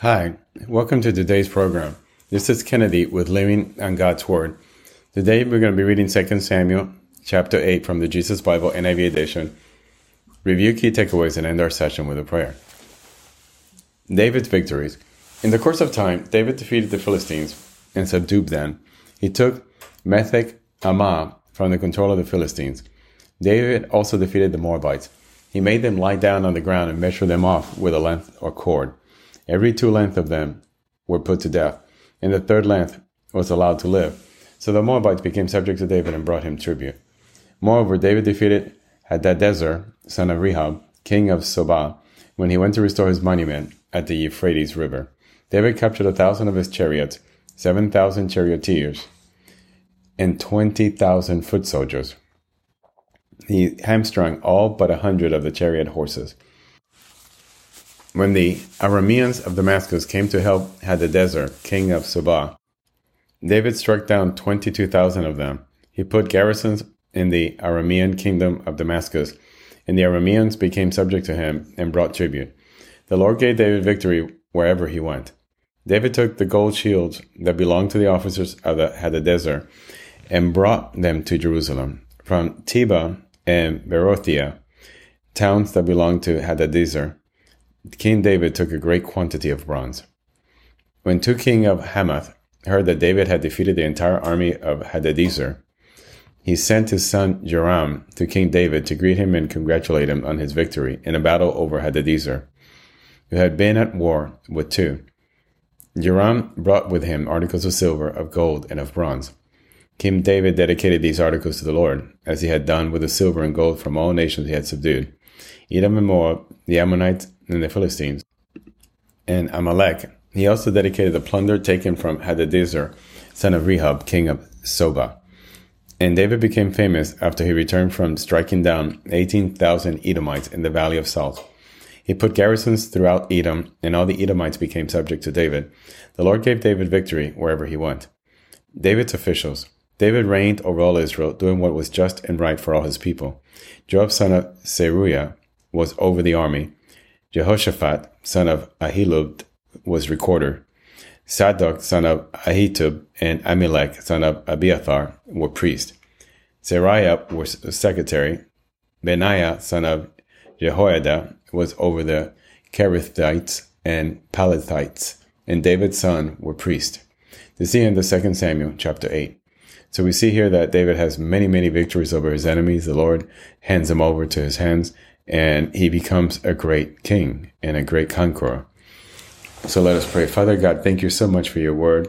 Hi, welcome to today's program. This is Kennedy with Living on God's Word. Today we're going to be reading 2 Samuel chapter 8 from the Jesus Bible NIV edition. Review key takeaways and end our session with a prayer. David's victories. In the course of time, David defeated the Philistines and subdued them. He took Metheg Ammah from the control of the Philistines. David also defeated the Moabites. He made them lie down on the ground and measured them off with a length or cord. Every two length of them were put to death, and the third length was allowed to live. So the Moabites became subject to David and brought him tribute. Moreover, David defeated Hadadezer, son of Rehob, king of Zobah, when he went to restore his monument at the Euphrates River. David captured a thousand of his chariots, seven thousand charioteers, and twenty thousand foot soldiers. He hamstrung all but a hundred of the chariot horses. When the Arameans of Damascus came to help Hadadezer, king of Zobah, David struck down 22,000 of them. He put garrisons in the Aramean kingdom of Damascus, and the Arameans became subject to him and brought tribute. The Lord gave David victory wherever he went. David took the gold shields that belonged to the officers of the Hadadezer and brought them to Jerusalem. From Tebah and Berothai, towns that belonged to Hadadezer, King David took a great quantity of bronze. When Tou king of Hamath heard that David had defeated the entire army of Hadadezer, he sent his son Joram to King David to greet him and congratulate him on his victory in a battle over Hadadezer, who had been at war with Tou. Joram brought with him articles of silver, of gold, and of bronze. King David dedicated these articles to the Lord, as he had done with the silver and gold from all nations he had subdued Edom and Moab, the Ammonites, and the Philistines, and Amalek. He also dedicated the plunder taken from Hadadezer, son of Rehob, king of Zobah. And David became famous after he returned from striking down 18,000 Edomites in the Valley of Salt. He put garrisons throughout Edom, and all the Edomites became subject to David. The Lord gave David victory wherever he went. David's officials. David reigned over all Israel, doing what was just and right for all his people. Joab, son of Zeruiah, was over the army. Jehoshaphat, son of Ahilud, was recorder. Zadok, son of Ahitub, and Ahimelech, son of Abiathar, were priests. Seraiah was secretary. Benaiah, son of Jehoiada, was over the Kerethites and Pelethites, and David's son were priests. This is the end of 2 Samuel chapter 8. So we see here that David has many, many victories over his enemies. The Lord hands him over to his hands and he becomes a great king and a great conqueror. So let us pray. Father God, thank you so much for your word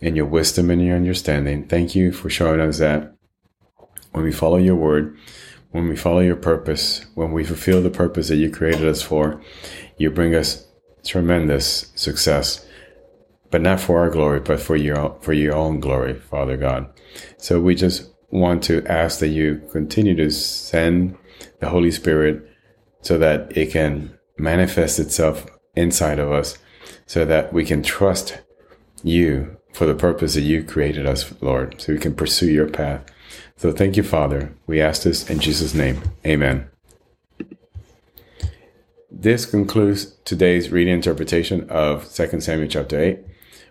and your wisdom and your understanding. Thank you for showing us that when we follow your word, when we follow your purpose, when we fulfill the purpose that you created us for, you bring us tremendous success. But not for our glory, but for your for your own glory, Father God. So we just want to ask that you continue to send the Holy Spirit so that it can manifest itself inside of us so that we can trust you for the purpose that you created us, Lord, so we can pursue your path. So thank you, Father. We ask this in Jesus' name. Amen. This concludes today's reading interpretation of 2 Samuel chapter 8.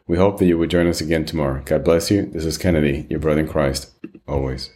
We hope that you will join us again tomorrow. God bless you. This is Kennedy, your brother in Christ, always.